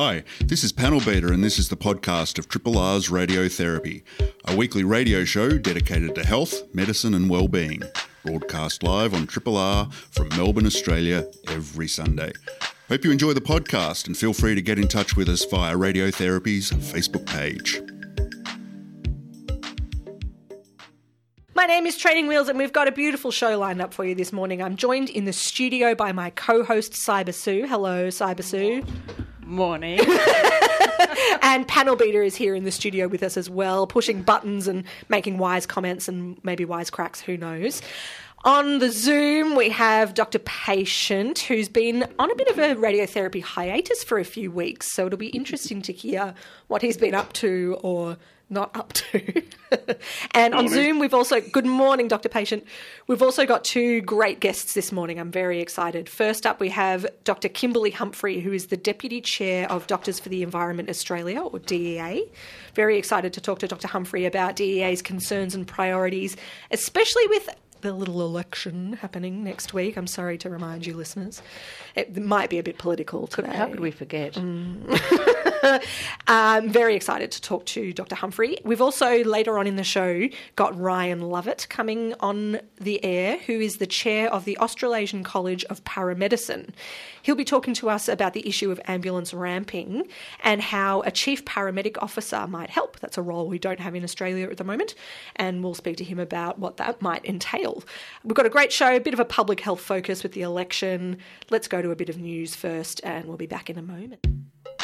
Hi, this is Panel Beater, and this is the podcast of Triple R's Radiotherapy, a weekly radio show dedicated to health, medicine, and well-being. Broadcast live on Triple R from Melbourne, Australia, every Sunday. Hope you enjoy the podcast and feel free to get in touch with us via Radiotherapy's Facebook page. My name is Training Wheels, and we've got a beautiful show lined up for you this morning. I'm joined in the studio by my co host, Cyber Sue. Hello, Cyber Sue. Morning. and Panel Beater is here in the studio with us as well, pushing buttons and making wise comments and maybe wise cracks, who knows. On the Zoom, we have Dr. Patient, who's been on a bit of a radiotherapy hiatus for a few weeks. So it'll be interesting to hear what he's been up to or not up to. and on Zoom, we've also, good morning, Dr. Patient. We've also got two great guests this morning. I'm very excited. First up, we have Dr. Kimberly Humphrey, who is the Deputy Chair of Doctors for the Environment Australia, or DEA. Very excited to talk to Dr. Humphrey about DEA's concerns and priorities, especially with the little election happening next week. I'm sorry to remind you, listeners. It might be a bit political today. How could we forget? Mm. I'm um, very excited to talk to Dr. Humphrey. We've also later on in the show got Ryan Lovett coming on the air, who is the chair of the Australasian College of Paramedicine. He'll be talking to us about the issue of ambulance ramping and how a chief paramedic officer might help. That's a role we don't have in Australia at the moment, and we'll speak to him about what that might entail. We've got a great show, a bit of a public health focus with the election. Let's go to a bit of news first, and we'll be back in a moment.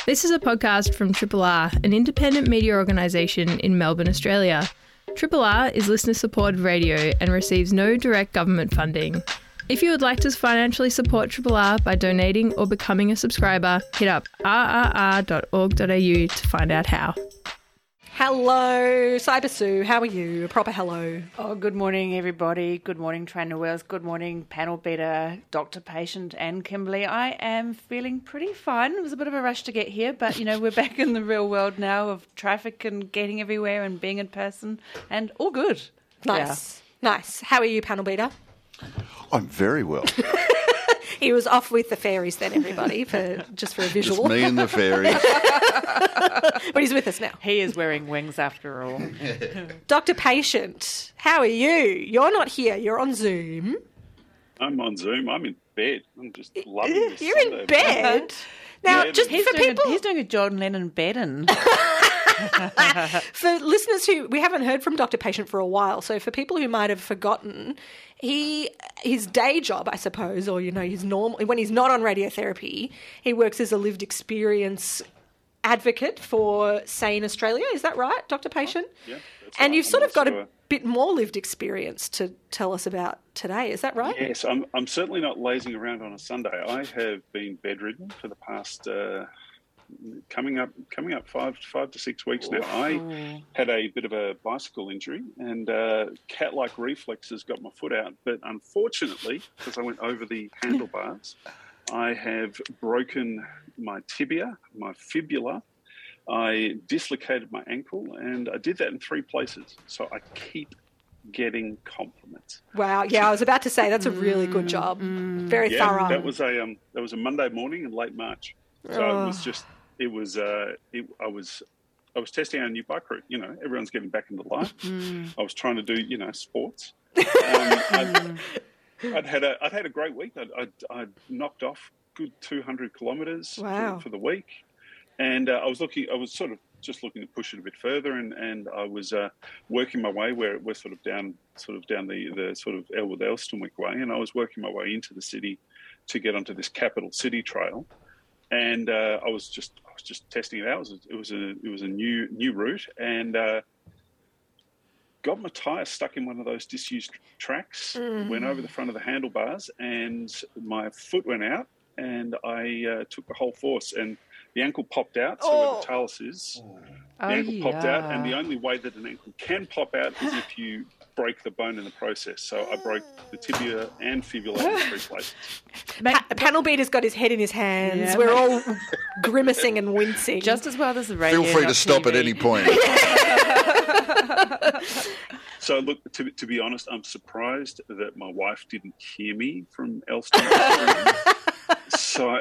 This is a podcast from Triple R, an independent media organisation in Melbourne, Australia. Triple R is listener supported radio and receives no direct government funding. If you would like to financially support Triple R by donating or becoming a subscriber, hit up rrr.org.au to find out how. Hello, Cyber Sue. How are you? A proper hello. Oh, good morning, everybody. Good morning, Trainer Wells. Good morning, panel beater, Doctor Patient, and Kimberly. I am feeling pretty fine. It was a bit of a rush to get here, but you know, we're back in the real world now of traffic and getting everywhere and being in person, and all good. Nice. Nice. How are you, panel beater? I'm very well. He was off with the fairies then, everybody, for just for a It's visual. me and the fairies. But he's with us now. He is wearing wings after all. Dr. Patient, how are you? You're not here. You're on Zoom. I'm on Zoom. I'm in bed. I'm just loving this. You're in bed. Uh-huh. Now, Yeah, just He's for doing, people, a, he's doing a John Lennon bedding. For listeners who we haven't heard from Dr. Patient for a while, so for people who might have forgotten, he his day job, I suppose, or you know, his normal when he's not on radiotherapy, he works as a lived experience advocate for Sane Australia. Is that right, Dr. Patient? Yeah, that's and right. you've I'm sort of got also a bit more lived experience to tell us about today. Is that right? Yes, I'm, I'm certainly not lazing around on a Sunday. I have been bedridden for the past uh, coming up coming up five five to six weeks now. I had a bit of a bicycle injury and uh, cat-like reflexes got my foot out, but unfortunately, because I went over the handlebars, I have broken my tibia, my fibula. I dislocated my ankle, and I did that in three places. So I keep getting compliments. Wow. Yeah, I was about to say that's a really good job. Very Yeah, thorough. that was a um, that was a Monday morning in late March. So it was just it was uh, it, I was I was testing out a new bike route. You know, everyone's getting back into life. I was trying to do you know sports. Um, I'd, I'd had a I'd had a great week. I'd, I'd, I'd knocked off good two hundred kilometres Wow. for, for the week, and uh, I was looking. I was sort of just looking to push it a bit further, and, and I was uh, working my way where we're sort of down, sort of down the, the sort of Elwood Elsternwick way, and I was working my way into the city to get onto this capital city trail, and uh, I was just just testing it out. It was a, it was a it was a new new route, and uh, got my tire stuck in one of those disused tracks. Went over the front of the handlebars, and my foot went out, and I uh, took the whole force, and the ankle popped out. So where the talus is, the Oh, ankle popped out, and the only way that an ankle can pop out is if you break the bone in the process. So I broke ah. the tibia and fibula in three places. Pa- panel beater's got his head in his hands. Yeah, We're all grimacing and wincing. Just as well as the radio. Feel free to not stop at any point. So look, to, to be honest, I'm surprised that my wife didn't hear me from Elston. so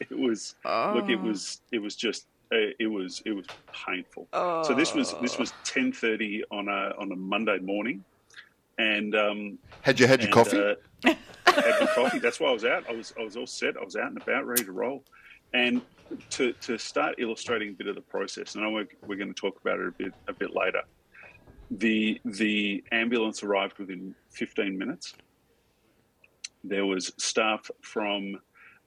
it was look, it ah. was it was just it was it was painful. So this was this was ten thirty on a on a Monday morning, and um, Had you had your and, coffee? uh, had my coffee. That's why I was out. I was I was all set. I was out and about, ready to roll. And to to start illustrating a bit of the process, and I know we're, we're going to talk about it a bit a bit later. The the ambulance arrived within 15 minutes. There was staff from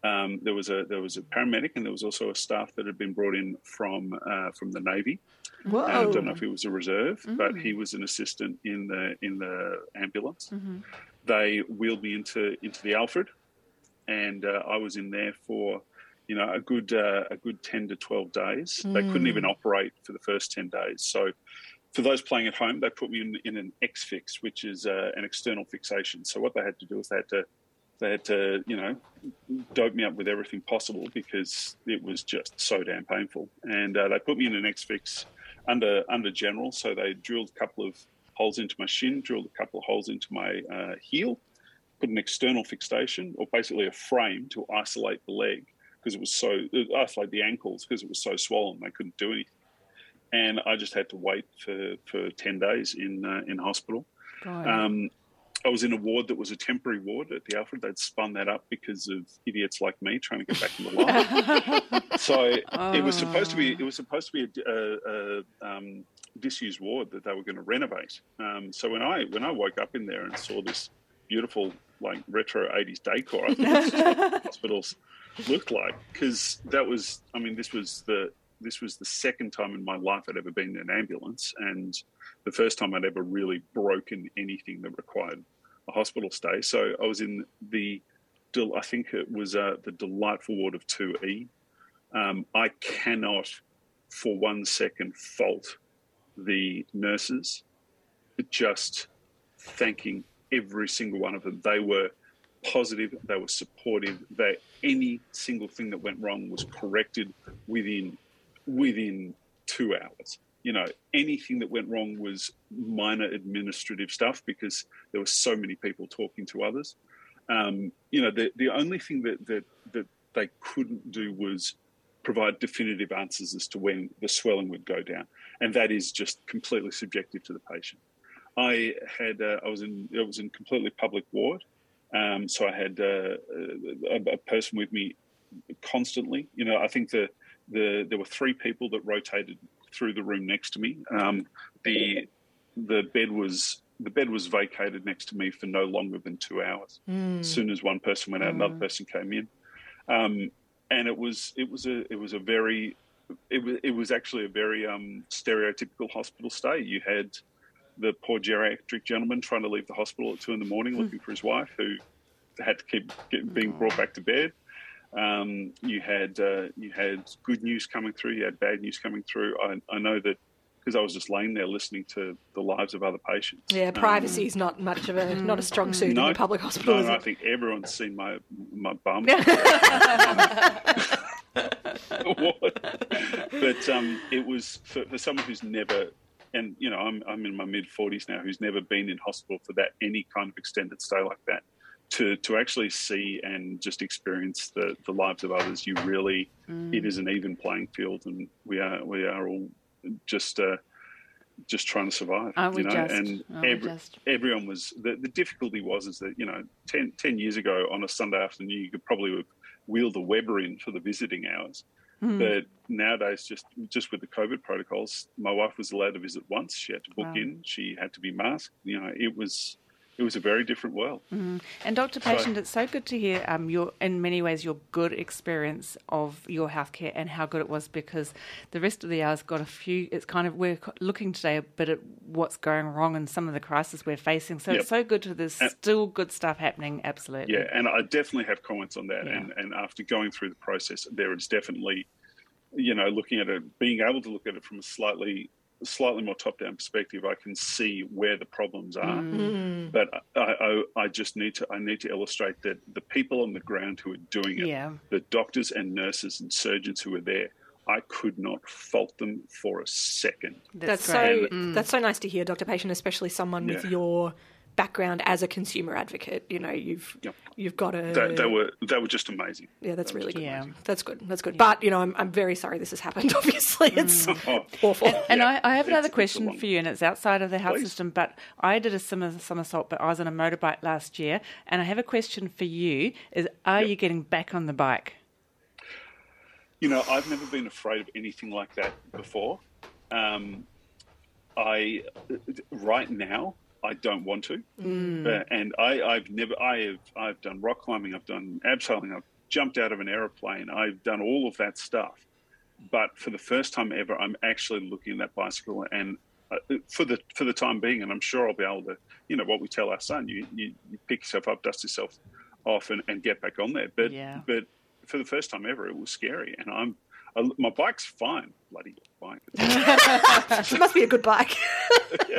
um, there was a there was a paramedic and there was also a staff that had been brought in from uh, from the Navy. Whoa. I don't know if he was a reserve, but he was an assistant in the in the ambulance. They wheeled me into into the Alfred, and uh, I was in there for you know a good uh, a good ten to twelve days. They couldn't even operate for the first ten days. So for those playing at home, they put me in, in an X fix, which is uh, an external fixation. So what they had to do is they had to they had to you know dope me up with everything possible because it was just so damn painful. And uh, they put me in an X fix under under general. So they drilled a couple of holes into my shin, drilled a couple of holes into my uh, heel, put an external fixation or basically a frame to isolate the leg because it was so isolate the ankles because it was so swollen they couldn't do anything. And I just had to wait for, for ten days in uh, in hospital. Um, I was in a ward that was a temporary ward at the Alfred. They'd spun that up because of idiots like me trying to get back in the line. so it was supposed to be it was supposed to be a, a, a um, disused ward that they were going to renovate. Um, so when I when I woke up in there and saw this beautiful like retro '80s decor, I thought this is what hospitals looked like because that was I mean this was the this was the second time in my life I'd ever been in an ambulance and the first time I'd ever really broken anything that required a hospital stay. So I was in the, I think it was uh, the delightful ward of 2E. Um, I cannot for one second fault the nurses, just thanking every single one of them. They were positive, they were supportive, that any single thing that went wrong was corrected within within two hours. You know, anything that went wrong was minor administrative stuff because there were so many people talking to others. Um, you know, the the only thing that that that they couldn't do was provide definitive answers as to when the swelling would go down, and that is just completely subjective to the patient. I had uh, I was in I was in completely public ward, um, so I had uh, a, a person with me constantly. You know, I think the the there were three people that rotated through the room next to me. Um, the the bed was the bed was vacated next to me for no longer than two hours. As soon as one person went out, another person came in, um, and it was it was a it was a very it was it was actually a very um, stereotypical hospital stay. You had the poor geriatric gentleman trying to leave the hospital at two in the morning looking for his wife, who had to keep get, being brought back to bed. Um, you had uh, you had good news coming through. You had bad news coming through. I, I know that because I was just laying there listening to the lives of other patients. Yeah, Um, privacy is not much of a not a strong suit in a public hospital, no, is no, I think everyone's seen my my bum. but um, it was for, for someone who's never, and you know, I'm I'm in my mid forties now, who's never been in hospital for that any kind of extended stay like that. To to actually see and just experience the the lives of others, you really, it is an even playing field, and we are we are all just. Uh, just trying to survive, you know, just? and every, everyone was the, the difficulty was is that you know 10, 10 years ago on a Sunday afternoon you could probably have wheeled a Weber in for the visiting hours, Hmm. but nowadays just just with the COVID protocols, my wife was allowed to visit once. She had to book Wow. in. She had to be masked. You know, it was it was a very different world. And Dr. Patient, it's so good to hear um, your, in many ways, your good experience of your healthcare and how good it was because the rest of the hours got a few. It's kind of we're looking today a bit at what's going wrong and some of the crises we're facing. So Yep. it's so good to there's And- still good stuff happening. Absolutely. Yeah, and I definitely have comments on that. Yeah. And, and after going through the process, there is definitely, you know, looking at it, being able to look at it from a slightly slightly more top down perspective, I can see where the problems are. Mm. But I, I, I just need to I need to illustrate that the people on the ground who are doing it, Yeah. the doctors and nurses and surgeons who are there, I could not fault them for a second. That's, great. so that's so nice to hear, Dr. Patient, especially someone with your background as a consumer advocate. You know, you've Yep. you've got a They, they were they were just amazing. yeah, that's They really just good. Yeah. That's good. That's good. But you know, I'm I'm very sorry this has happened. Obviously, it's Oh, awful. And Yeah, I, I have another it's question one. for you, and it's outside of the health Please. system. But I did a summer, somersault, but I was on a motorbike last year, and I have a question for you: Is are you getting back on the bike? You know, I've never been afraid of anything like that before. Um, I right now I don't want to, Uh, and I, I've never. I have. I've done rock climbing. I've done abseiling. I've jumped out of an aeroplane. I've done all of that stuff. But for the first time ever, I'm actually looking at that bicycle, and uh, for the for the time being, and I'm sure I'll be able to. You know what we tell our son: you you, you pick yourself up, dust yourself off, and, and get back on there. But Yeah. but for the first time ever, it was scary, and I'm. I, my bike's fine, bloody bike. it must be a good bike.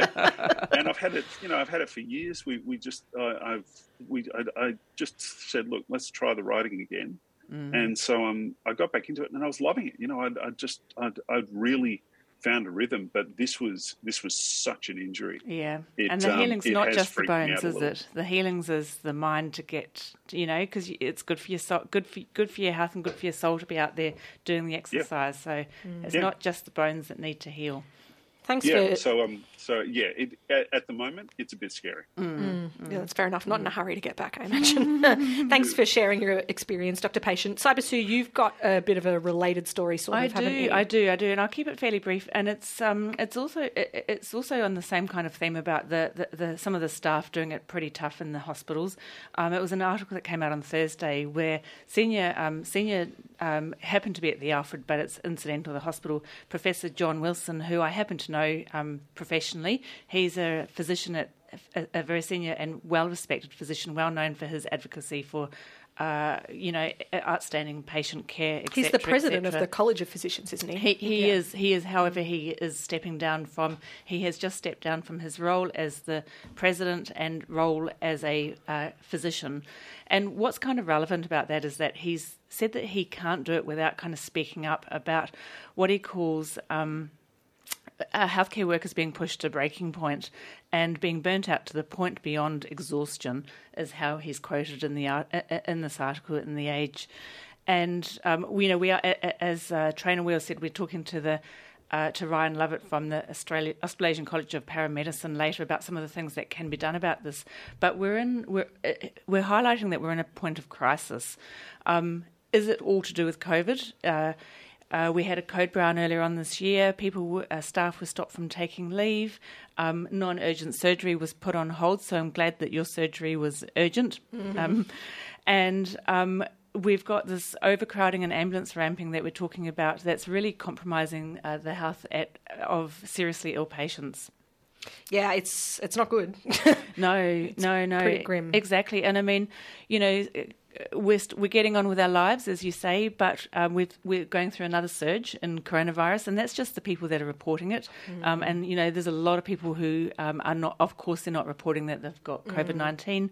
and I've had it, you know, I've had it for years. We we just, uh, I've we, I, I just said, look, let's try the riding again. And so um, I got back into it, and I was loving it. You know, I'd, I just, I'd, I'd really found a rhythm, but this was this was such an injury. Yeah, It, and the um, healing's it not just the freaked me out bones, is it? The healing's is the mind to get, you know, because it's good for your soul, good for good for your health, and good for your soul to be out there doing the exercise. So it's Yeah. not just the bones that need to heal. Thanks Yeah. for So um, so yeah, it, at, at the moment, it's a bit scary. Yeah, that's fair enough. Not in a hurry to get back, I imagine. Thanks for sharing your experience, Dr. Patient. Cyber Sue, you've got a bit of a related story, sort I of, haven't do, you? I do, I do, and I'll keep it fairly brief. And it's um, it's also it, it's also on the same kind of theme about the, the, the some of the staff doing it pretty tough in the hospitals. Um, it was an article that came out on Thursday where senior um, senior um, happened to be at the Alfred, but it's incidental. The hospital professor John Wilson, who I happen to know um, professionally, he's a physician at a, a very senior and well respected physician, well known for his advocacy for. Uh, you know, outstanding patient care. He's the cetera, et president of the College of Physicians, isn't he? He, he Yeah. is. He is. However, he is stepping down from. He has just stepped down from his role as the president and role as a uh, physician. And what's kind of relevant about that is that he's said that he can't do it without kind of speaking up about what he calls. Um, uh, healthcare workers being pushed to breaking point and being burnt out to the point beyond exhaustion is how he's quoted in the uh, uh, in this article in the Age. And um, we you know we are as uh, Trainer Wheel said we're talking to the uh, to Ryan Lovett from the Australia, Australasian College of Paramedicine later about some of the things that can be done about this. But we're in we're uh, we're highlighting that we're in a point of crisis. Um, is it all to do with COVID? Uh, uh, we had a code brown earlier on this year. People, uh, staff were stopped from taking leave. Um, non-urgent surgery was put on hold. So I'm glad that your surgery was urgent. Um, and um, we've got this overcrowding and ambulance ramping that we're talking about. That's really compromising uh, the health at, of seriously ill patients. Yeah, it's it's not good. No, no, no. pretty grim. Exactly. And I mean, you know, we're, st- we're getting on with our lives, as you say, but um, we've, we're going through another surge in coronavirus, and that's just the people that are reporting it. Mm. Um, and, you know, there's a lot of people who um, are not, of course, they're not reporting that they've got Mm. COVID 19.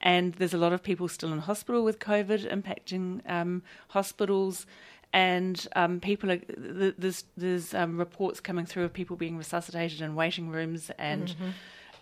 And there's a lot of people still in hospital with COVID impacting um, hospitals. And um, people are th- there's there's um, reports coming through of people being resuscitated in waiting rooms and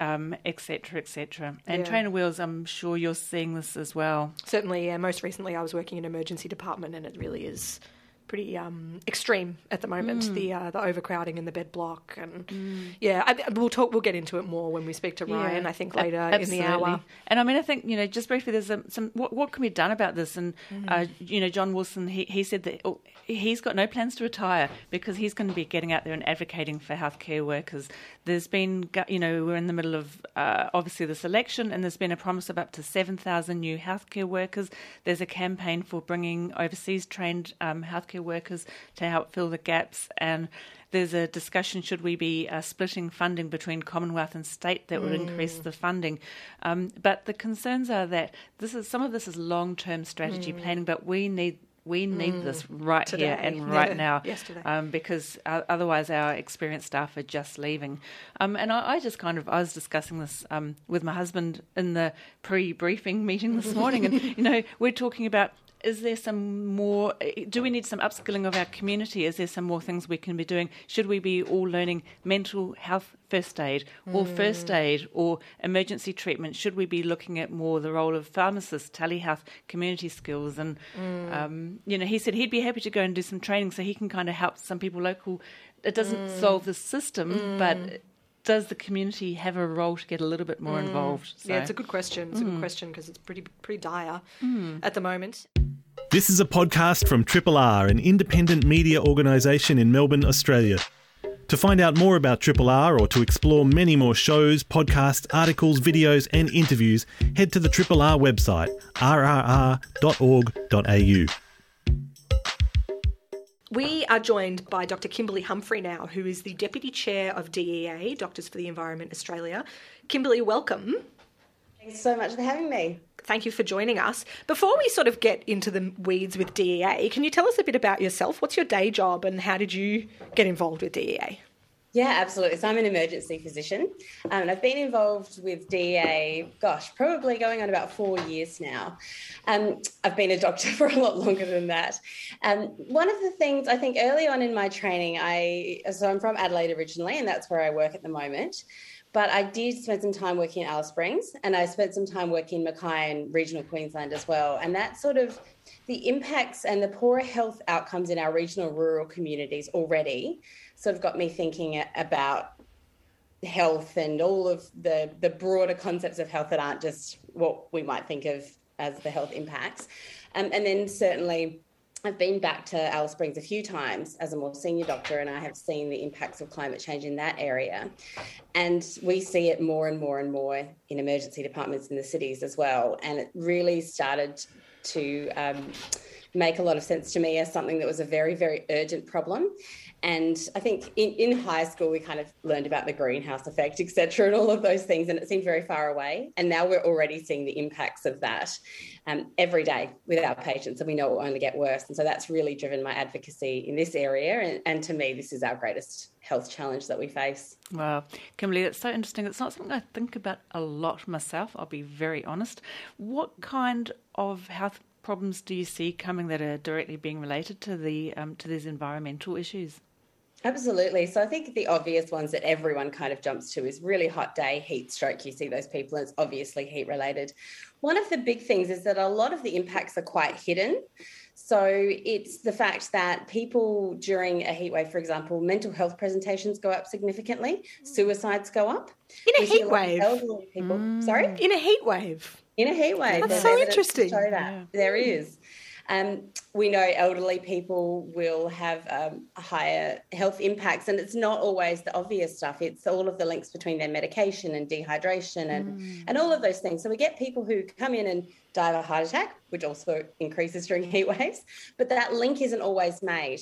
um, et cetera, et cetera. And Yeah. trainer wheels, I'm sure you're seeing this as well. Certainly, yeah. Most recently, I was working in emergency department, and it really is pretty um, extreme at the moment. Mm. The uh, the overcrowding and the bed block, and yeah, I, we'll talk. We'll get into it more when we speak to Ryan. I think a- later in the hour. And I mean, I think you know, just briefly, there's some, some what, what can be done about this? And Mm-hmm. uh, you know, John Wilson, he, he said that oh, he's got no plans to retire because he's going to be getting out there and advocating for healthcare workers. There's been, you know, we're in the middle of uh, obviously this election, and there's been a promise of up to seven thousand new healthcare workers. There's a campaign for bringing overseas trained um, healthcare workers to help fill the gaps and there's a discussion should we be uh, splitting funding between Commonwealth and state that would increase the funding. Um, but the concerns are that this is some of this is long term strategy planning, but we need we need this right Today. here and right Yeah, now yesterday. um, because uh, otherwise our experienced staff are just leaving. Um, and I, I just kind of I was discussing this um, with my husband in the pre-briefing meeting this morning, and you know we're talking about is there some more? Do we need some upskilling of our community? Is there some more things we can be doing? Should we be all learning mental health first aid or mm. first aid or emergency treatment? Should we be looking at more the role of pharmacists, telehealth, community skills? And mm. um, you know, he said he'd be happy to go and do some training so he can kind of help some people local. It doesn't mm. solve the system, but mm does the community have a role to get a little bit more mm. involved? So. Yeah, it's a good question. It's a good mm. question because it's pretty pretty dire mm. at the moment. This is a podcast from Triple R, an independent media organisation in Melbourne, Australia. To find out more about Triple R or to explore many more shows, podcasts, articles, videos, and interviews, head to the Triple R website, rrr.org.au. We are joined by Dr. Kimberly Humphrey now, who is the Deputy Chair of DEA, Doctors for the Environment Australia. Kimberly, welcome. Thanks so much for having me. Thank you for joining us. Before we sort of get into the weeds with DEA, can you tell us a bit about yourself? What's your day job and how did you get involved with DEA? Yeah, absolutely. So I'm an emergency physician, um, and I've been involved with DEA, gosh, probably going on about four years now. Um, I've been a doctor for a lot longer than that. Um, one of the things I think early on in my training, I so I'm from Adelaide originally, and that's where I work at the moment. But I did spend some time working in Alice Springs, and I spent some time working in Mackay and regional Queensland as well. And that sort of the impacts and the poorer health outcomes in our regional rural communities already sort of got me thinking about health and all of the the broader concepts of health that aren't just what we might think of as the health impacts. Um, and then certainly I've been back to Alice Springs a few times as a more senior doctor, and I have seen the impacts of climate change in that area. And we see it more and more and more in emergency departments in the cities as well. And it really started to um, make a lot of sense to me as something that was a very, very urgent problem. And I think in, in high school, we kind of learned about the greenhouse effect, etc., and all of those things, and it seemed very far away. And now we're already seeing the impacts of that um, every day with our patients, and we know it will only get worse. And so that's really driven my advocacy in this area. And, and to me, this is our greatest health challenge that we face. Wow. Kimberly, that's so interesting. It's not something I think about a lot myself, I'll be very honest. What kind of health problems do you see coming that are directly being related to the um, to these environmental issues? Absolutely. So I think the obvious ones that everyone kind of jumps to is really hot day, heat stroke. You see those people, and it's obviously heat related. One of the big things is that a lot of the impacts are quite hidden. So it's the fact that people during a heat wave, for example, mental health presentations go up significantly, suicides go up. In a heat wave. Elderly people. Mm. Sorry? In a heat wave. In a heat wave. That's so interesting. Show that. Yeah. There is. Um, we know elderly people will have um, higher health impacts, and it's not always the obvious stuff. It's all of the links between their medication and dehydration and, mm. and all of those things. So we get people who come in and die of a heart attack, which also increases during heat waves, but that link isn't always made.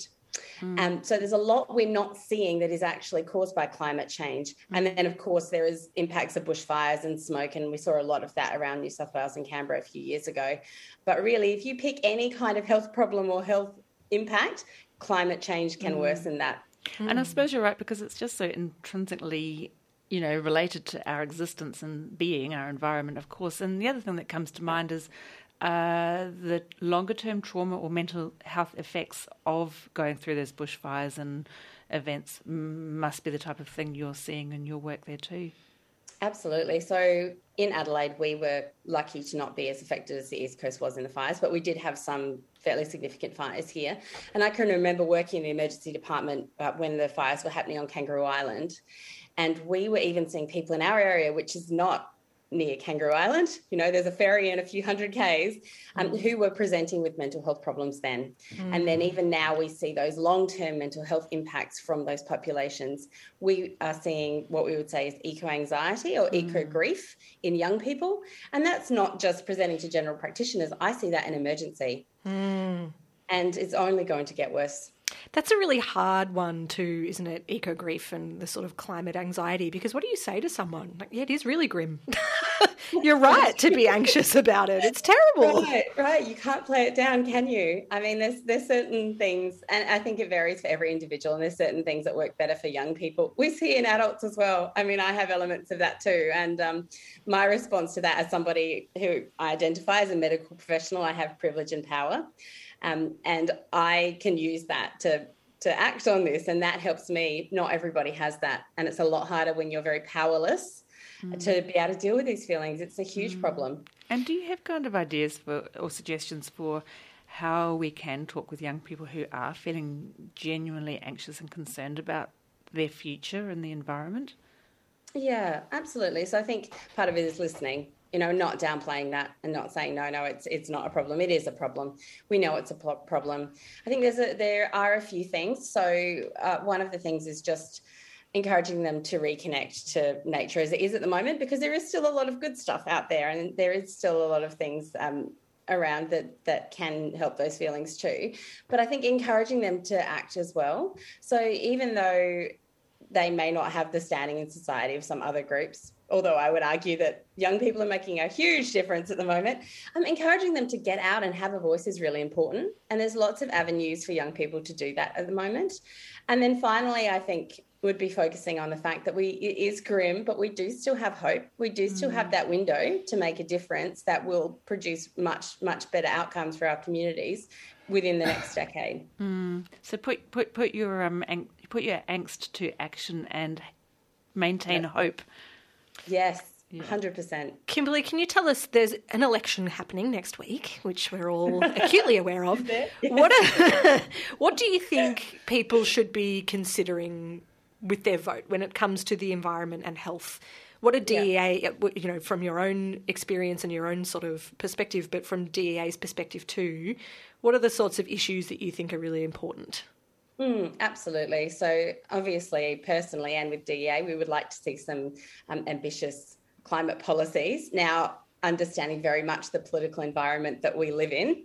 Mm. Um, so there's a lot we're not seeing that is actually caused by climate change. Mm. And then, of course, there is impacts of bushfires and smoke, and we saw a lot of that around New South Wales and Canberra a few years ago. But really, if you pick any kind of health problem or health impact, climate change can mm. worsen that. And I suppose you're right because it's just so intrinsically you know, related to our existence and being, our environment, of course. And the other thing that comes to mind is uh, the longer term trauma or mental health effects of going through those bushfires and events must be the type of thing you're seeing in your work there too. Absolutely. So in Adelaide, we were lucky to not be as affected as the East Coast was in the fires, but we did have some fairly significant fires here. And I can remember working in the emergency department uh, when the fires were happening on Kangaroo Island. And we were even seeing people in our area, which is not near Kangaroo Island. You know, there's a ferry and a few hundred Ks um, mm. who were presenting with mental health problems then. Mm. And then even now we see those long term mental health impacts from those populations. We are seeing what we would say is eco anxiety or mm. eco grief in young people. And that's not just presenting to general practitioners, I see that in emergency. Mm. And it's only going to get worse That's a really hard one too, isn't it? Eco grief and the sort of climate anxiety. Because what do you say to someone? Like, yeah, it is really grim. You're right to be anxious about it. It's terrible. Right, right. You can't play it down, can you? I mean, there's there's certain things, and I think it varies for every individual. And there's certain things that work better for young people. We see in adults as well. I mean, I have elements of that too. And um, my response to that, as somebody who I identify as a medical professional, I have privilege and power, um, and I can use that to to act on this, and that helps me. Not everybody has that, and it's a lot harder when you're very powerless to be able to deal with these feelings. It's a huge problem. And do you have kind of ideas for or suggestions for how we can talk with young people who are feeling genuinely anxious and concerned about their future and the environment? Yeah, absolutely. So I think part of it is listening. You know, not downplaying that and not saying no, no, it's it's not a problem. It is a problem. We know it's a problem. I think there's a there are a few things. So uh, one of the things is just encouraging them to reconnect to nature as it is at the moment because there is still a lot of good stuff out there and there is still a lot of things um, around that that can help those feelings too but i think encouraging them to act as well so even though they may not have the standing in society of some other groups although i would argue that young people are making a huge difference at the moment i'm encouraging them to get out and have a voice is really important and there's lots of avenues for young people to do that at the moment and then finally i think would be focusing on the fact that we it is grim, but we do still have hope. We do still have that window to make a difference that will produce much much better outcomes for our communities within the next decade. So put put put your um ang- put your angst to action and maintain hope. Yes, hundred percent. Kimberly, can you tell us there's an election happening next week, which we're all acutely aware of. What are, what do you think people should be considering with their vote when it comes to the environment and health? What are DEA, uh, you know, from your own experience and your own sort of perspective, but from DEA's perspective too, what are the sorts of issues that you think are really important? Mm, absolutely. So, obviously, personally and with DEA, we would like to see some um, ambitious climate policies. Now, understanding very much the political environment that we live in,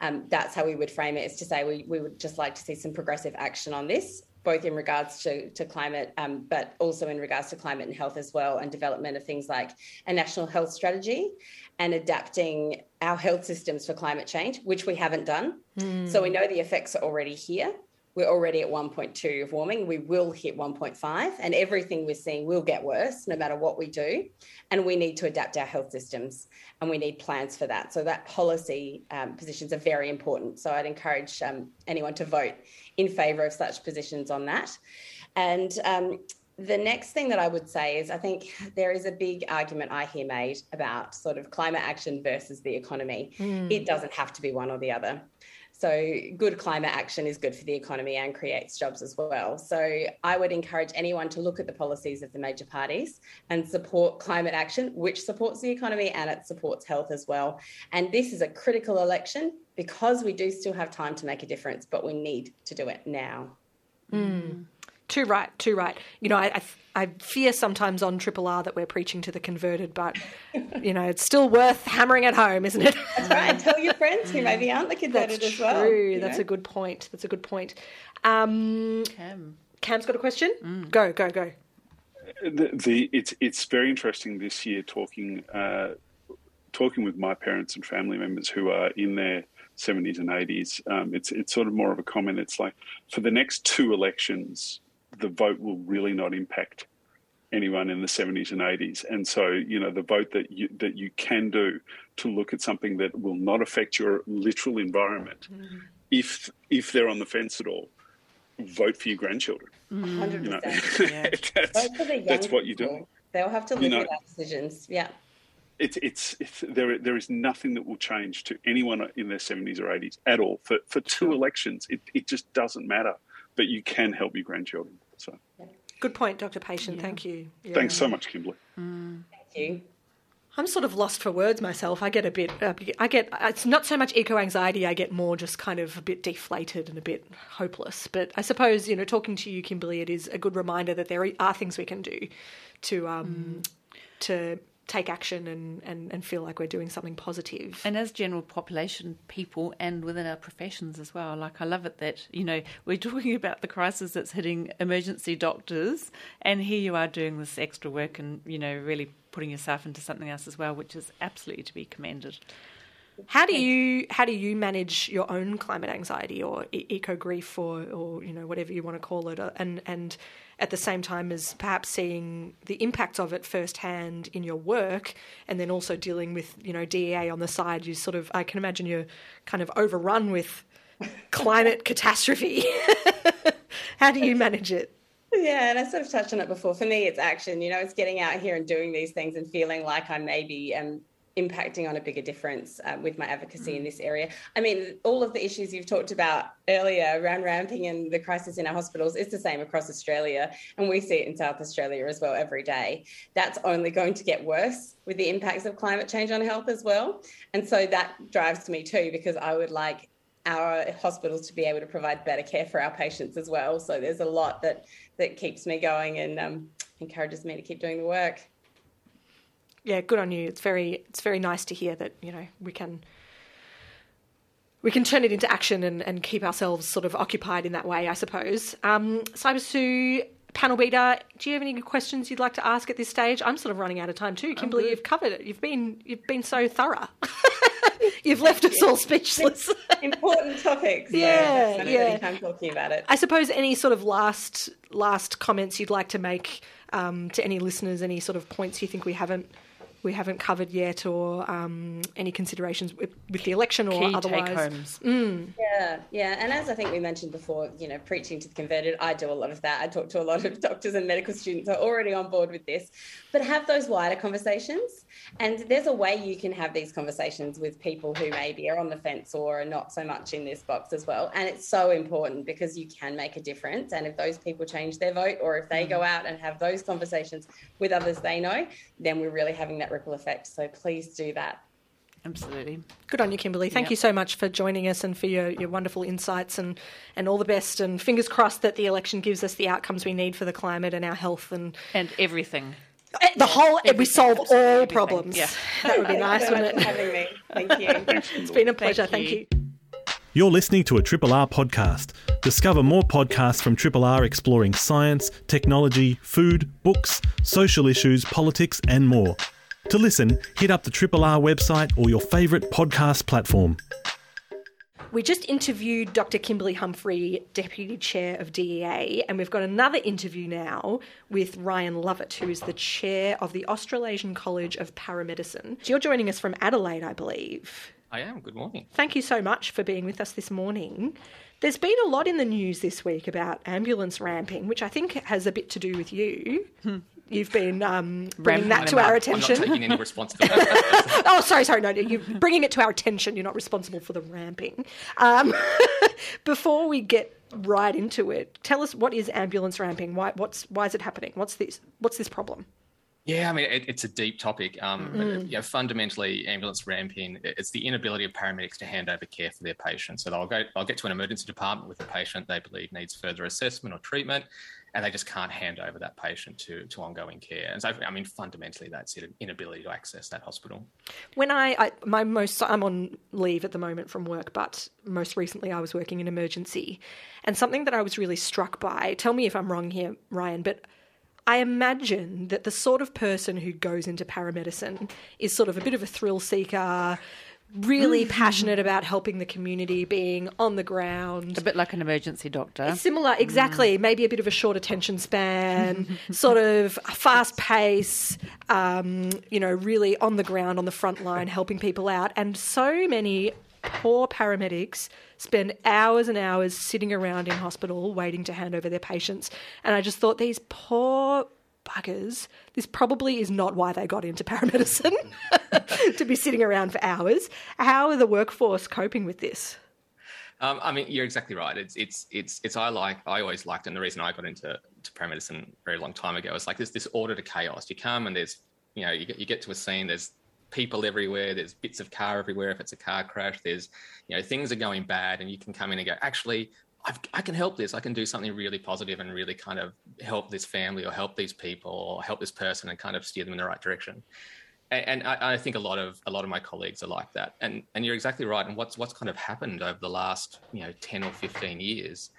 um, that's how we would frame it is to say we, we would just like to see some progressive action on this. Both in regards to, to climate, um, but also in regards to climate and health as well, and development of things like a national health strategy and adapting our health systems for climate change, which we haven't done. So we know the effects are already here we're already at 1.2 of warming. We will hit 1.5, and everything we're seeing will get worse no matter what we do. And we need to adapt our health systems, and we need plans for that. So that policy um, positions are very important. So I'd encourage um, anyone to vote in favour of such positions on that. And um, the next thing that I would say is I think there is a big argument I hear made about sort of climate action versus the economy. It doesn't have to be one or the other. So, good climate action is good for the economy and creates jobs as well. So, I would encourage anyone to look at the policies of the major parties and support climate action, which supports the economy and it supports health as well. And this is a critical election because we do still have time to make a difference, but we need to do it now. Hmm. Too right, too right. You know, I, I, I fear sometimes on Triple R that we're preaching to the converted, but, you know, it's still worth hammering at home, isn't it? That's right. Tell your friends who maybe aren't the converted That's as well. true. That's know? a good point. That's a good point. Um, Cam. Cam's got a question? Go, go, go. the, the it's it's very interesting this year talking uh, talking with my parents and family members who are in their 70s and 80s. Um, it's it's sort of more of a comment. It's like for the next two elections, the vote will really not impact anyone in the 70s and 80s. And so, you know, the vote that you that you can do to look at something that will not affect your literal environment, mm-hmm. if if they're on the fence at all, vote for your grandchildren. 100%. You know, Yeah. that's, Vote for the young that's what you do. people. They'll have to live You know- with our decisions. Yeah. it's it's, it's there. There is nothing that will change to anyone in their seventies or eighties at all. For for two elections, it, it just doesn't matter. But you can help your grandchildren. So Good point, Dr. Patient. Thank you. Yeah. thanks so much, Kimberly. Thank you. I'm sort of lost for words myself. I get a bit, uh, I get, it's not so much eco anxiety, I get more just kind of a bit deflated and a bit hopeless. But I suppose, you know, talking to you, Kimberly, it is a good reminder that there are things we can do to, um, to, take action and, and, and feel like we're doing something positive. And as general population people and within our professions as well, like I love it that, you know, we're talking about the crisis that's hitting emergency doctors and here you are doing this extra work and, you know, really putting yourself into something else as well, which is absolutely to be commended. How do you how do you manage your own climate anxiety or eco grief or or you know whatever you want to call it uh, and and at the same time as perhaps seeing the impacts of it firsthand in your work and then also dealing with you know DEA on the side you sort of I can imagine you're kind of overrun with climate catastrophe how do you manage it Yeah, and I sort of touched on it before. For me, it's action. You know, it's getting out here and doing these things and feeling like I maybe am impacting on a bigger difference uh, with my advocacy in this area. I mean, all of the issues you've talked about earlier around ramping and the crisis in our hospitals is the same across Australia, and we see it in South Australia as well every day. That's only going to get worse with the impacts of climate change on health as well. And so that drives me too, because I would like our hospitals to be able to provide better care for our patients as well. So there's a lot that that keeps me going and um, encourages me to keep doing the work. Yeah, good on you. It's very it's very nice to hear that you know we can we can turn it into action and, and keep ourselves sort of occupied in that way, I suppose. Um, Cyber Sue, panel beater, do you have any questions you'd like to ask at this stage? I'm sort of running out of time too. Kimberly, you've covered it. You've been you've been so thorough. you've left us all speechless. Important topics. Yeah, I yeah. time talking about it. I suppose any sort of last last comments you'd like to make um, to any listeners, any sort of points you think we haven't we haven't covered yet, or um, any considerations with, with the election or Key otherwise. take homes. Yeah, yeah. And as I think we mentioned before, you know, preaching to the converted, I do a lot of that. I talk to a lot of doctors and medical students who are already on board with this, but have those wider conversations. And there's a way you can have these conversations with people who maybe are on the fence or are not so much in this box as well. And it's so important because you can make a difference. And if those people change their vote or if they go mm. out and have those conversations with others they know, then we're really having that ripple effect. So please do that. Absolutely. Good on you, Kimberly. Thank Yep. you so much for joining us and for your, your wonderful insights and, and all the best. And fingers crossed that the election gives us the outcomes we need for the climate and our health and And everything. Uh, the whole. We solve all everything. problems. Yeah. That would be nice, wouldn't it? having me. Thank you. It's been a pleasure. Thank you. you. You're listening to a Triple R podcast. Discover more podcasts from Triple R exploring science, technology, food, books, social issues, politics, and more. To listen, hit up the Triple R website or your favourite podcast platform. We just interviewed Dr. Kimberly Humphrey, Deputy Chair of DEA, and we've got another interview now with Ryan Lovett, who is the Chair of the Australasian College of Paramedicine. You're joining us from Adelaide, I believe. I am. Good morning. Thank you so much for being with us this morning. There's been a lot in the news this week about ambulance ramping, which I think has a bit to do with you. Hmm. You've been um, bringing Ramping that to our up. I'm not attention. taking any responsibility. oh, sorry, sorry, no, you're bringing it to our attention. You're not responsible for the ramping. Um, before we get right into it, tell us what is ambulance ramping? Why, what's, why is it happening? What's this? What's this problem? yeah, I mean, it, it's a deep topic. Um, but, you know, fundamentally, ambulance ramping, it- it's the inability of paramedics to hand over care for their patients. So they'll go, they'll get to an emergency department with a patient they believe needs further assessment or treatment, and they just can't hand over that patient to, to ongoing care. And so, I mean, fundamentally, that's it, an inability to access that hospital. When I, I my most I'm on leave at the moment from work, but most recently I was working in emergency, and something that I was really struck by. Tell me if I'm wrong here, Ryan, but I imagine that the sort of person who goes into paramedicine is sort of a bit of a thrill seeker, really passionate about helping the community, being on the ground. A bit like an emergency doctor. Similar, exactly. Maybe a bit of a short attention span, sort of fast pace, um, you know, really on the ground, on the front line, helping people out. And so many poor paramedics spend hours and hours sitting around in hospital waiting to hand over their patients. And I just thought these poor buggers, this probably is not why they got into paramedicine to be sitting around for hours. How are the workforce coping with this? Um, I mean, you're exactly right. It's it's it's it's I like I always liked, and the reason I got into to paramedicine a very long time ago is like there's this order to chaos. You come and there's you know you get you get to a scene. There's people everywhere. There's bits of car everywhere. If it's a car crash, there's you know things are going bad, and you can come in and go actually. I've, I can help this. I can do something really positive and really kind of help this family or help these people or help this person and kind of steer them in the right direction. and, and I, I, think a lot of a lot of my colleagues are like that. And and you're exactly right. And what's what's kind of happened over the last you know ten or fifteen years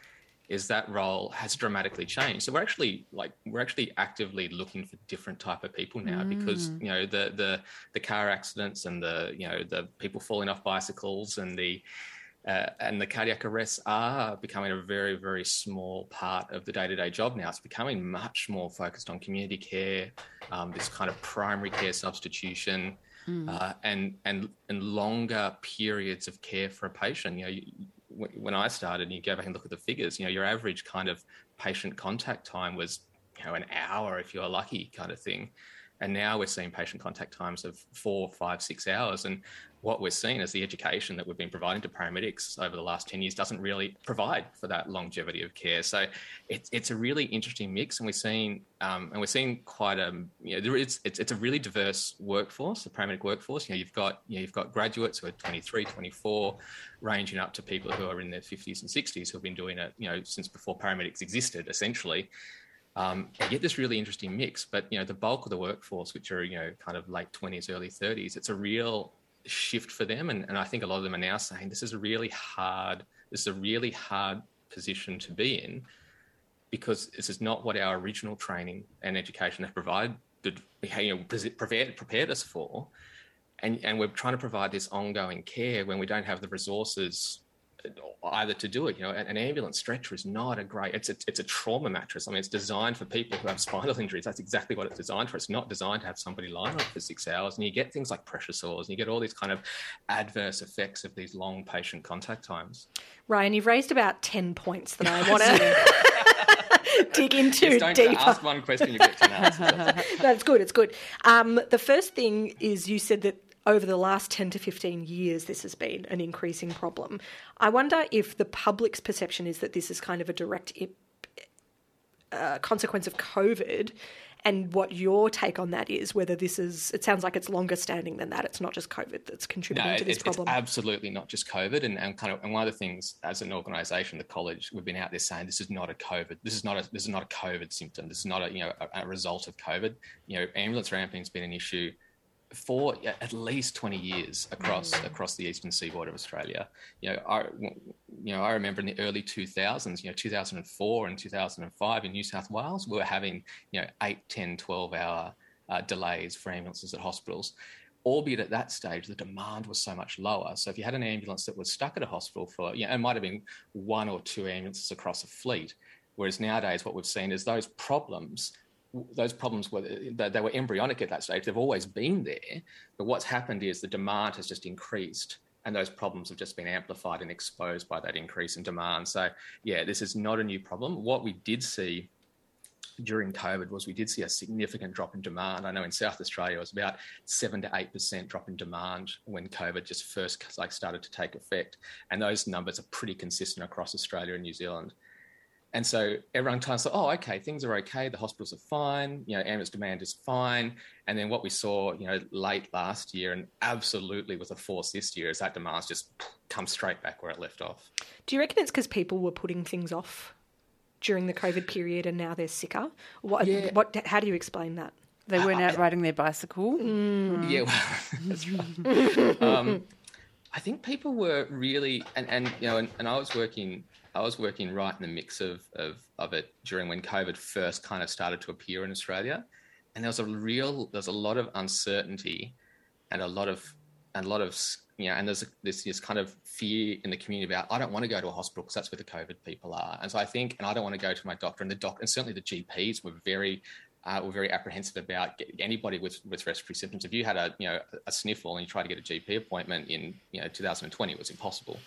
is that role has dramatically changed. So we're actually like we're actually actively looking for different type of people now mm. because you know the the the car accidents and the you know the people falling off bicycles and the uh, and the cardiac arrests are becoming a very, very small part of the day to day job now. It's becoming much more focused on community care, um, this kind of primary care substitution, mm. uh, and, and, and longer periods of care for a patient. You know, you, when I started, and you go back and look at the figures, you know, your average kind of patient contact time was, you know, an hour if you're lucky, kind of thing. And now we're seeing patient contact times of four, five, six hours. And what we're seeing is the education that we've been providing to paramedics over the last 10 years doesn't really provide for that longevity of care. So it's, it's a really interesting mix, and we're seeing um, and we're seeing quite a you know it's, it's it's a really diverse workforce, the paramedic workforce. You know, you've got you know, you've got graduates who are 23, 24, ranging up to people who are in their 50s and 60s who have been doing it you know since before paramedics existed, essentially. Um, you get this really interesting mix, but you know the bulk of the workforce, which are you know kind of late 20s, early 30s, it's a real shift for them. And, and I think a lot of them are now saying this is a really hard, this is a really hard position to be in because this is not what our original training and education have provided, you know, prepared, prepared us for. And, and we're trying to provide this ongoing care when we don't have the resources either to do it. You know, an, ambulance stretcher is not a great. It's a, it's a trauma mattress. I mean, it's designed for people who have spinal injuries. That's exactly what it's designed for. It's not designed to have somebody lying on it for six hours. And you get things like pressure sores, and you get all these kind of adverse effects of these long patient contact times. Ryan, you've raised about ten points that I want to. dig into Just don't deeper. Ask one question, you get ten answers. That's good. It's good. Um, the first thing is you said that over the last 10 to 15 years, this has been an increasing problem. I wonder if the public's perception is that this is kind of a direct uh, consequence of COVID, and what your take on that is, whether this is, it sounds like it's longer standing than that. It's not just COVID that's contributing no, to this it's, problem. It's absolutely not just COVID. And, and kind of, and one of the things as an organisation, the college, we've been out there saying this is not a COVID. This is not a, this is not a COVID symptom. This is not a, you know, a, a result of COVID. You know, ambulance ramping has been an issue for at least 20 years across mm. across the eastern seaboard of Australia. You know, I you know I remember in the early 2000s, you know, 2004 and 2005 in New South Wales, we were having you know 8, 10, 12 hour uh, delays for ambulances at hospitals. Albeit at that stage, the demand was so much lower. So if you had an ambulance that was stuck at a hospital for, you know, it might have been one or two ambulances across a fleet. Whereas nowadays, what we've seen is those problems those problems were they were embryonic at that stage. They've always been there, but what's happened is the demand has just increased, and those problems have just been amplified and exposed by that increase in demand. So, yeah, this is not a new problem. What we did see during COVID was we did see a significant drop in demand. I know in South Australia it was about seven to eight percent drop in demand when COVID just first like started to take effect, and those numbers are pretty consistent across Australia and New Zealand. And so everyone kind of said, oh, okay, things are okay. The hospitals are fine. You know, ambulance demand is fine. And then what we saw, you know, late last year and absolutely with a force this year is that demand's just come straight back where it left off. Do you reckon it's because people were putting things off during the COVID period and now they're sicker? What, yeah. what, how do you explain that? They weren't out riding their bicycle. Mm. Yeah, well, that's right. um, I think people were really, and, and you know, and, and I was working I was working right in the mix of, of, of it during when COVID first kind of started to appear in Australia. And there was a real, there's a lot of uncertainty and a lot of, and a lot of, you know, and there's this, this kind of fear in the community about, I don't want to go to a hospital because that's where the COVID people are. And so I think, and I don't want to go to my doctor and the doc, and certainly the GPs were very, uh, were very apprehensive about anybody with, with respiratory symptoms. If you had a, you know, a sniffle and you tried to get a GP appointment in, you know, 2020, it was impossible.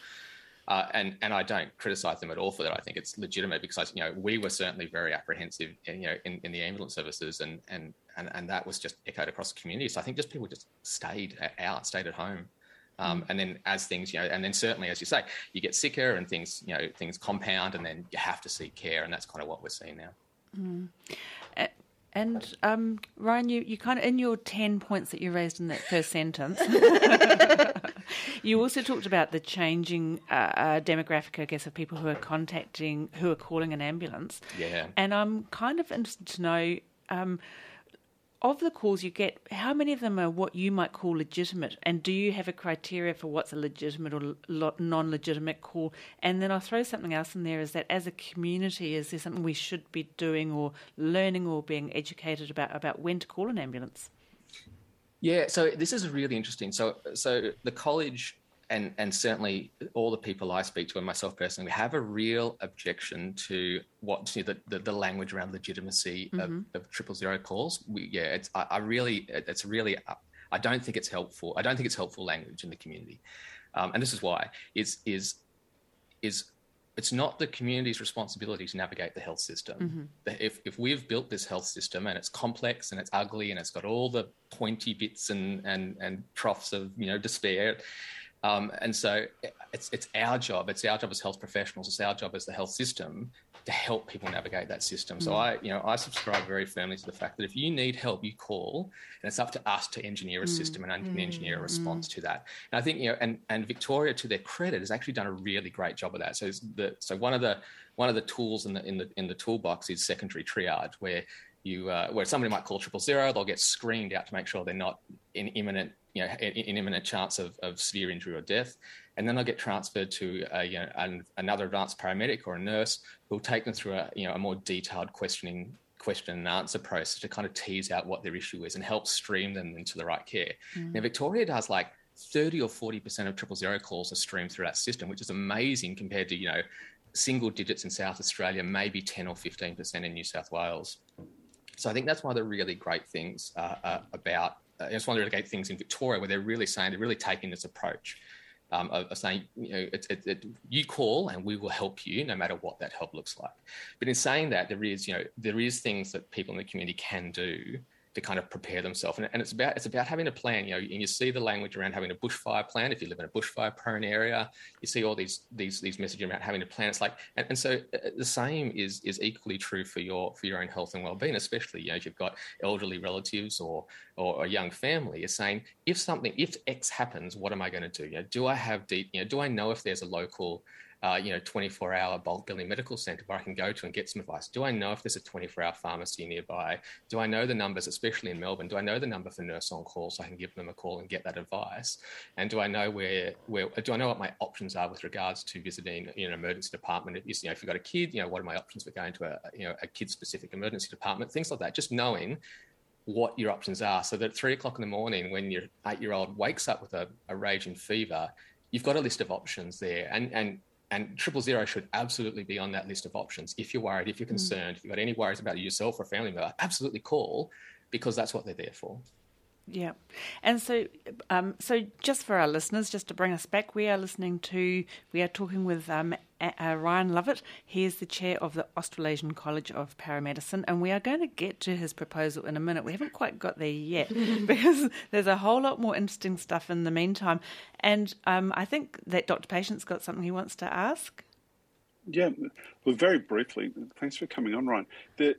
Uh, and and I don't criticize them at all for that. I think it's legitimate because you know we were certainly very apprehensive, you know, in, in the ambulance services, and and and and that was just echoed across the community. So I think just people just stayed out, stayed at home. Um, mm. And then as things, you know, and then certainly, as you say, you get sicker and things, you know, things compound, and then you have to seek care, and that's kind of what we're seeing now. Mm. And um, Ryan, you, you kind of in your ten points that you raised in that first sentence, you also talked about the changing uh, uh, demographic, I guess, of people who are contacting, who are calling an ambulance. Yeah. And I'm kind of interested to know. Um, of the calls you get, how many of them are what you might call legitimate? And do you have a criteria for what's a legitimate or non legitimate call? And then I'll throw something else in there is that as a community, is there something we should be doing or learning or being educated about about when to call an ambulance? Yeah, so this is really interesting. So, so the college and and certainly all the people I speak to and myself personally we have a real objection to what you know, the, the, the language around legitimacy mm-hmm. of, of, triple zero calls. We, yeah, it's I, I, really it's really I don't think it's helpful. I don't think it's helpful language in the community, um, and this is why is is is it's not the community's responsibility to navigate the health system. Mm-hmm. If, if we've built this health system and it's complex and it's ugly and it's got all the pointy bits and, and, and troughs of you know despair, um, and so it's it's our job. It's our job as health professionals. It's our job as the health system to help people navigate that system. So mm. I, you know, I subscribe very firmly to the fact that if you need help, you call, and it's up to us to engineer a mm. system and mm. engineer a response to that. And I think you know, and and Victoria, to their credit, has actually done a really great job of that. So the so one of the one of the tools in the in the in the toolbox is secondary triage, where you uh, where somebody might call triple zero, they'll get screened out to make sure they're not in imminent you know, in imminent chance of, of severe injury or death. And then they'll get transferred to a, you know, an, another advanced paramedic or a nurse who'll take them through a, you know, a more detailed questioning question and answer process to kind of tease out what their issue is and help stream them into the right care. Mm. Now, Victoria does like 30 or 40% of triple zero calls are streamed through that system, which is amazing compared to, you know, single digits in South Australia, maybe 10 or 15% in New South Wales. So I think that's one of the really great things uh, uh, about uh, it's one of the great things in Victoria where they're really saying they're really taking this approach um, of, of, saying you know it, it, it, you call and we will help you no matter what that help looks like. But in saying that, there is you know there is things that people in the community can do to kind of prepare themselves. And, and, it's about it's about having a plan. You know, and you see the language around having a bushfire plan. If you live in a bushfire prone area, you see all these these these messages about having a plan. It's like, and, and so uh, the same is is equally true for your for your own health and well being, especially you know if you've got elderly relatives or or a young family. You're saying if something if X happens, what am I going to do? You know, do I have deep? You know, do I know if there's a local uh, you know, 24 hour bulk billing medical center where I can go to and get some advice? Do I know if there's a 24 hour pharmacy nearby? Do I know the numbers, especially in Melbourne? Do I know the number for nurse on call so I can give them a call and get that advice? And do I know where, where do I know what my options are with regards to visiting you know, an emergency department? If, you know, if you've got a kid, you know, what are my options for going to a, you know, a kid specific emergency department? Things like that. Just knowing what your options are so that at three o'clock in the morning when your eight year old wakes up with a, a raging fever, you've got a list of options there. And, and and triple zero should absolutely be on that list of options. If you're worried, if you're mm. concerned, mm. if you've got any worries about yourself or family member, absolutely call because that's what they're there for. Yeah, and so, um, so just for our listeners, just to bring us back, we are listening to, we are talking with um, uh, Ryan Lovett. He is the chair of the Australasian College of Paramedicine, and we are going to get to his proposal in a minute. We haven't quite got there yet because there's a whole lot more interesting stuff in the meantime. And um, I think that Dr. Patient's got something he wants to ask. Yeah, well, very briefly. Thanks for coming on, Ryan. The,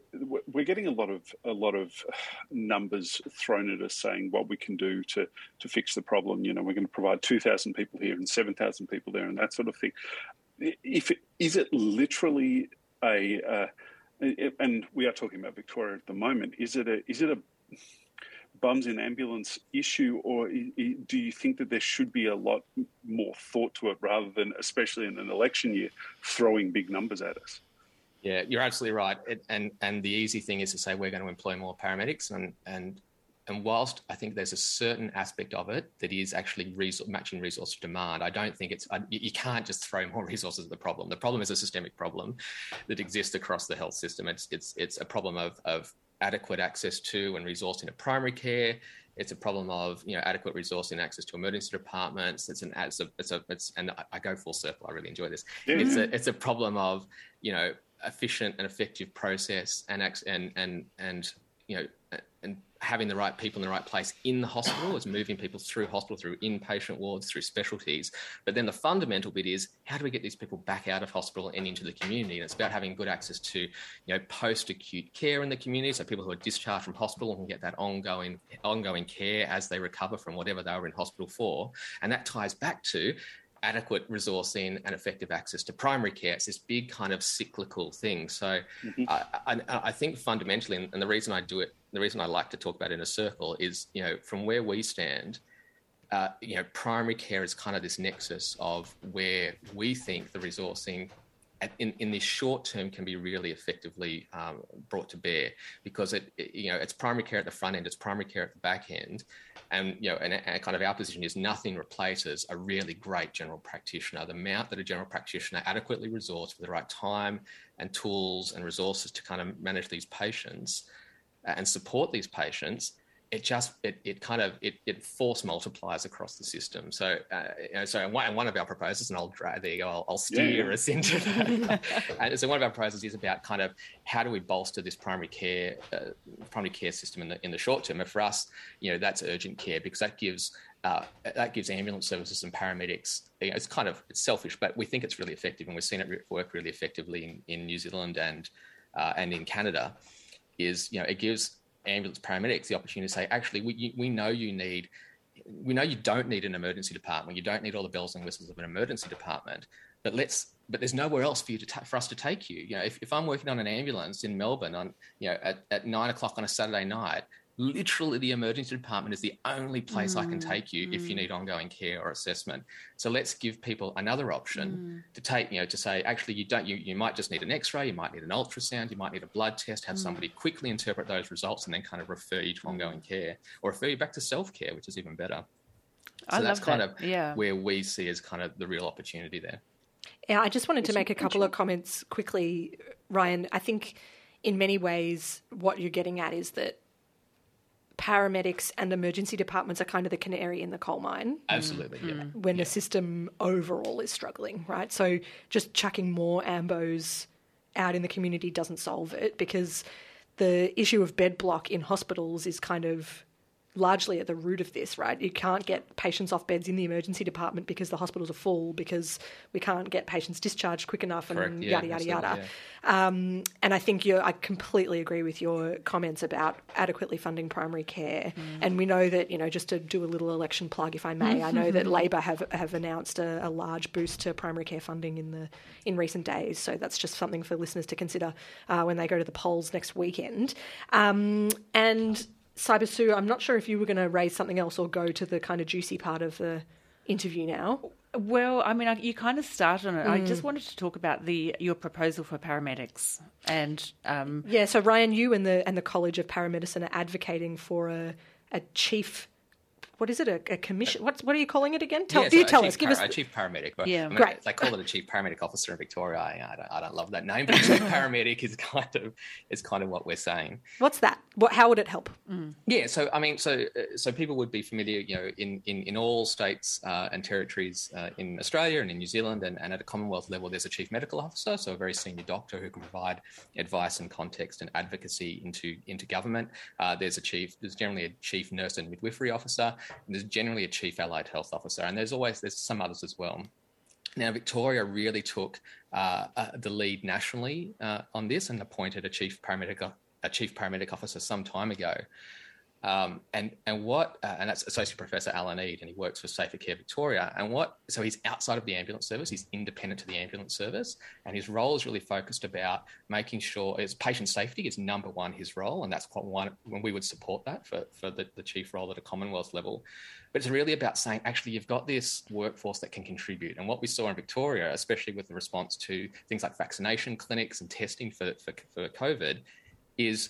we're getting a lot of a lot of numbers thrown at us, saying what we can do to to fix the problem. You know, we're going to provide two thousand people here and seven thousand people there, and that sort of thing. If it, is it literally a, uh, and we are talking about Victoria at the moment. Is it a is it a bums in ambulance issue, or do you think that there should be a lot more thought to it rather than, especially in an election year, throwing big numbers at us? Yeah, you're absolutely right. It, and and the easy thing is to say we're going to employ more paramedics, and and and whilst I think there's a certain aspect of it that is actually resource, matching resource demand, I don't think it's, you can't just throw more resources at the problem. The problem is a systemic problem that exists across the health system. It's, it's, it's a problem of, of adequate access to and resourcing of primary care. It's a problem of you know adequate resourcing and access to emergency departments. It's an it's a it's a it's and I go full circle. I really enjoy this. Yeah. It's a it's a problem of you know efficient and effective process and and and and you know and having the right people in the right place in the hospital is moving people through hospital, through inpatient wards, through specialties. But then the fundamental bit is how do we get these people back out of hospital and into the community? And it's about having good access to, you know, post-acute care in the community, so people who are discharged from hospital can get that ongoing ongoing care as they recover from whatever they were in hospital for. And that ties back to adequate resourcing and effective access to primary care. It's this big kind of cyclical thing. So I, I, I think fundamentally, and, the reason I do it, the reason I like to talk about it in a circle is, you know, from where we stand, uh, you know, primary care is kind of this nexus of where we think the resourcing in, in the short term can be really effectively um, brought to bear because it, it, you know, it's primary care at the front end, it's primary care at the back end. And, you know, and, and kind of our position is nothing replaces a really great general practitioner. The amount that a general practitioner adequately resourced with the right time and tools and resources to kind of manage these patients uh, and support these patients it just it, it kind of it, it force multiplies across the system. So uh, you know, so one, one of our proposals, and I'll drag there you go, I'll, I'll steer Yeah, us into that. and so one of our proposals is about kind of how do we bolster this primary care uh, primary care system in the in the short term. And for us, you know, that's urgent care because that gives uh, that gives ambulance services and paramedics. You know, it's kind of it's selfish, but we think it's really effective, and we've seen it work really effectively in, in New Zealand and uh, and in Canada. Is you know it gives ambulance paramedics the opportunity to say, actually, we, we know you need, we know you don't need an emergency department. You don't need all the bells and whistles of an emergency department. But let's, but there's nowhere else for you to ta- for us to take you. You know, if, if I'm working on an ambulance in Melbourne on, you know, at, at nine o'clock on a Saturday night, literally the emergency department is the only place I can take you if you mm. need ongoing care or assessment. So let's give people another option mm. to take, you know, to say, actually, you don't, you, you might just need an X-ray, you might need an ultrasound, you might need a blood test, have mm. somebody quickly interpret those results and then kind of refer you to ongoing care or refer you back to self-care, which is even better. So I that's kind that. of Yeah. where we see as kind of the real opportunity there. Yeah, I just wanted to make a couple of comments quickly, Ryan. I think in many ways what you're getting at is that paramedics and emergency departments are kind of the canary in the coal mine Absolutely, yeah. Mm-hmm. when the system overall is struggling, right? So just chucking more ambos out in the community doesn't solve it because the issue of bed block in hospitals is kind of largely at the root of this, right? You can't get patients off beds in the emergency department because the hospitals are full because we can't get patients discharged quick enough and Correct, yeah, yada yada yada. Um, and I think I completely agree with your comments about adequately funding primary care. And we know that, you know, just to do a little election plug, if I may, I know that Labor have, have announced a, a large boost to primary care funding in the in recent days. So that's just something for listeners to consider uh, when they go to the polls next weekend. Um, and Cyber Sue, I'm not sure if you were going to raise something else or go to the kind of juicy part of the interview now. Well, I mean, you kind of started on it. I Mm. just wanted to talk about the your proposal for paramedics, and um, Yeah, so Ryan, you and the and the College of Paramedicine are advocating for a a chief. What is it? A, a commission? What's what are you calling it again? Tell Yeah, so you tell chief us. Give par- us. a chief paramedic. But, Yeah. I mean, Great. They call it a chief paramedic officer in Victoria. I, I, don't, I don't love that name, but chief paramedic is kind of is kind of what we're saying. What's that? What? How would it help? Yeah, so I mean, so uh, so people would be familiar, you know, in in, in all states uh, and territories uh, in Australia and in New Zealand, and, and at a Commonwealth level, there's a chief medical officer, so a very senior doctor who can provide advice and context and advocacy into into government. Uh, there's a chief, there's generally a chief nurse and midwifery officer, and there's generally a chief allied health officer, and there's always there's some others as well. Now, Victoria really took uh, uh, the lead nationally uh, on this and appointed a chief paramedic a chief paramedic officer some time ago. Um, and and what uh, and that's Associate Professor Alan Eade, and he works for Safer Care Victoria. And what so he's outside of the ambulance service, he's independent to the ambulance service, and his role is really focused about making sure it's patient safety is number one his role, and that's what one when we would support that for for the, the chief role at a Commonwealth level. But it's really about saying actually you've got this workforce that can contribute, and what we saw in Victoria, especially with the response to things like vaccination clinics and testing for for, for COVID, is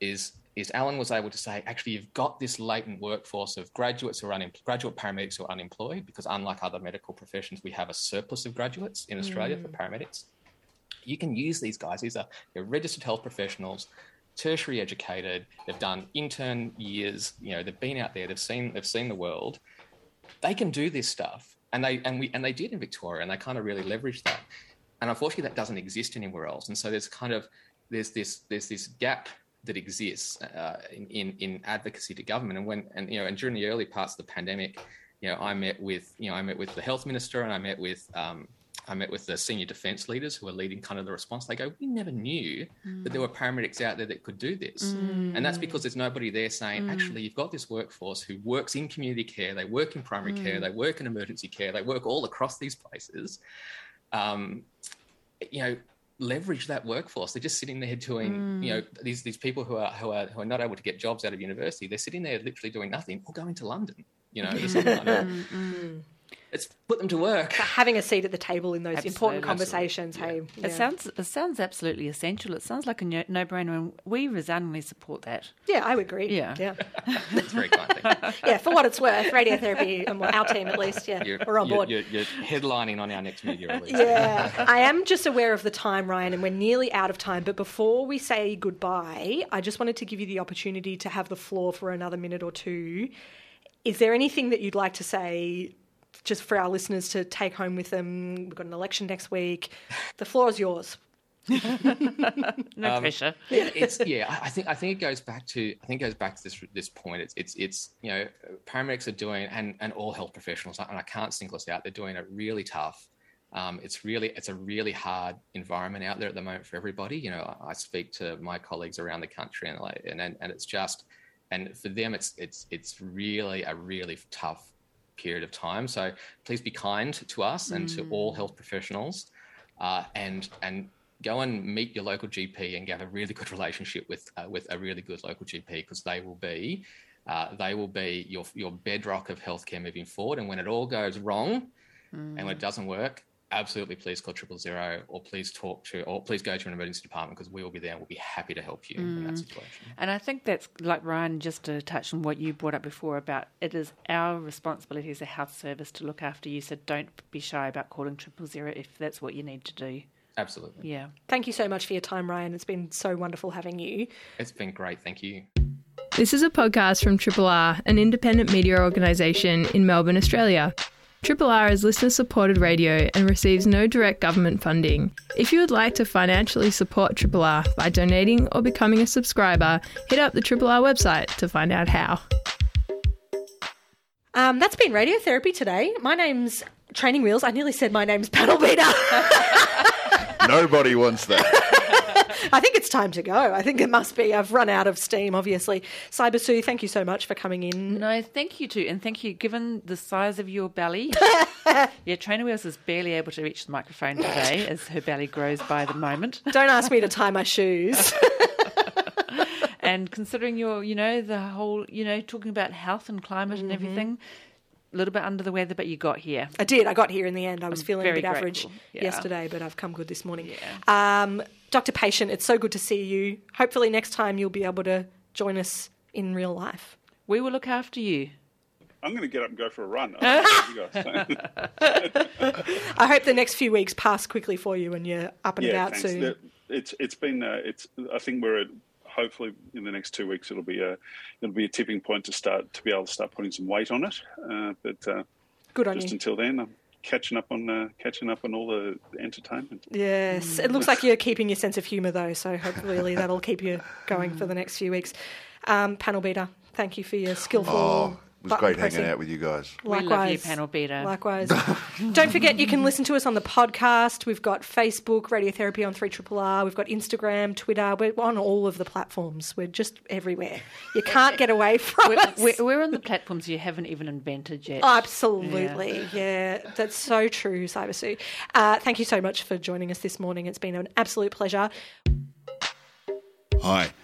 is is Alan was able to say, actually, you've got this latent workforce of graduates who are unemployed, graduate paramedics who are unemployed, because unlike other medical professions, we have a surplus of graduates in Australia for mm. paramedics. You can use these guys; these are they're registered health professionals, tertiary educated. They've done intern years. You know, they've been out there. They've seen they've seen the world. They can do this stuff, and they and we and they did in Victoria, and they kind of really leveraged that. And unfortunately, that doesn't exist anywhere else. And so there's kind of there's this there's this gap that exists uh, in, in in advocacy to government. And when and you know and during the early parts of the pandemic, you know, I met with you know I met with the health minister and I met with um, I met with the senior defence leaders who are leading kind of the response. They go, "We never knew that there were paramedics out there that could do this," and that's because there's nobody there saying, "Actually, you've got this workforce who works in community care, they work in primary care, they work in emergency care, they work all across these places." Um, you know, leverage that workforce. They're just sitting there doing, you know, mm. these these people who are who are who are not able to get jobs out of university. They're sitting there literally doing nothing or going to London. You know, or something like that. It's put them to work. But having a seat at the table in those important Absolutely. conversations. Hey, It sounds it sounds absolutely essential. It sounds like a no- no-brainer, and we resoundingly support that. Yeah, I would agree. Yeah. yeah, It's very kind. Thank yeah. For what it's worth, radiotherapy, um, and our team at least, yeah, You're, we're on board. You're, you're headlining on our next media release. Yeah, I am just aware of the time, Ryan, and we're nearly out of time. But before we say goodbye, I just wanted to give you the opportunity to have the floor for another minute or two. Is there anything that you'd like to say just for our listeners to take home with them? We've got an election next week. The floor is yours. No pressure. it's yeah. I- I think I think it goes back to I think it goes back to this this point. It's it's it's you know paramedics are doing and and all health professionals and I can't single us out. They're doing it really tough. Um, it's really it's a really hard environment out there at the moment for everybody. You know, I I speak to my colleagues around the country and like and and, and it's just and for them it's it's it's really a really tough period of time. So please be kind to us and to all health professionals, uh, and and go and meet your local GP and get a really good relationship with uh, with a really good local GP because they will be uh, they will be your your bedrock of healthcare moving forward. And when it all goes wrong and when it doesn't work, absolutely please call triple zero or please talk to or please go to an emergency department because we will be there and we'll be happy to help you in that mm. situation. And I think that's like Ryan, just to touch on what you brought up before about it is our responsibility as a health service to look after you. So don't be shy about calling triple zero if that's what you need to do. Absolutely. Yeah. Thank you so much for your time, Ryan. It's been so wonderful having you. It's been great. Thank you. This is a podcast from Triple R, an independent media organisation in Melbourne, Australia. Triple R is listener supported radio and receives no direct government funding. If you would like to financially support Triple R by donating or becoming a subscriber, hit up the Triple R website to find out how. Um, that's been radiotherapy today. My name's Training Wheels. I nearly said my name's Panel Beater. Nobody wants that. I think it's time to go. I think it must be. I've run out of steam, obviously. Cyber Sue, thank you so much for coming in. No, thank you too, and thank you. Given the size of your belly, yeah, Trainer Wheels is barely able to reach the microphone today as her belly grows by the moment. Don't ask me to tie my shoes. And considering your, you know, the whole, you know, talking about health and climate and mm-hmm. everything, a little bit under the weather, but you got here. I did. I got here in the end. I was I'm feeling a very bit average. Yeah. yesterday, but I've come good this morning. Um, Dr. Patient, it's so good to see you. Hopefully, next time you'll be able to join us in real life. We will look after you. I'm going to get up and go for a run. I don't know what you guys think. I hope the next few weeks pass quickly for you and you're up and yeah, about thanks. soon. It's it's been uh, it's. I think we're at. Hopefully, in the next two weeks, it'll be a it'll be a tipping point to start to be able to start putting some weight on it. Uh, but uh, Good on just you. until then, I'm catching up on uh, catching up on all the entertainment. Yes, it looks like you're keeping your sense of humour though, so hopefully that'll keep you going for the next few weeks. Um, panel beater, thank you for your skillful. Oh, it was great pressing. hanging out with you guys. We love you, Likewise. panel beater. Likewise. Don't forget you can listen to us on the podcast. We've got Facebook, Radiotherapy on 3 R. We've got Instagram, Twitter. We're on all of the platforms. We're just everywhere. You can't get away from We're, us. we're, we're on the platforms you haven't even invented yet. Absolutely. Yeah. that's so true, Cyber Sue. Uh, thank you so much for joining us this morning. It's been an absolute pleasure. Hi,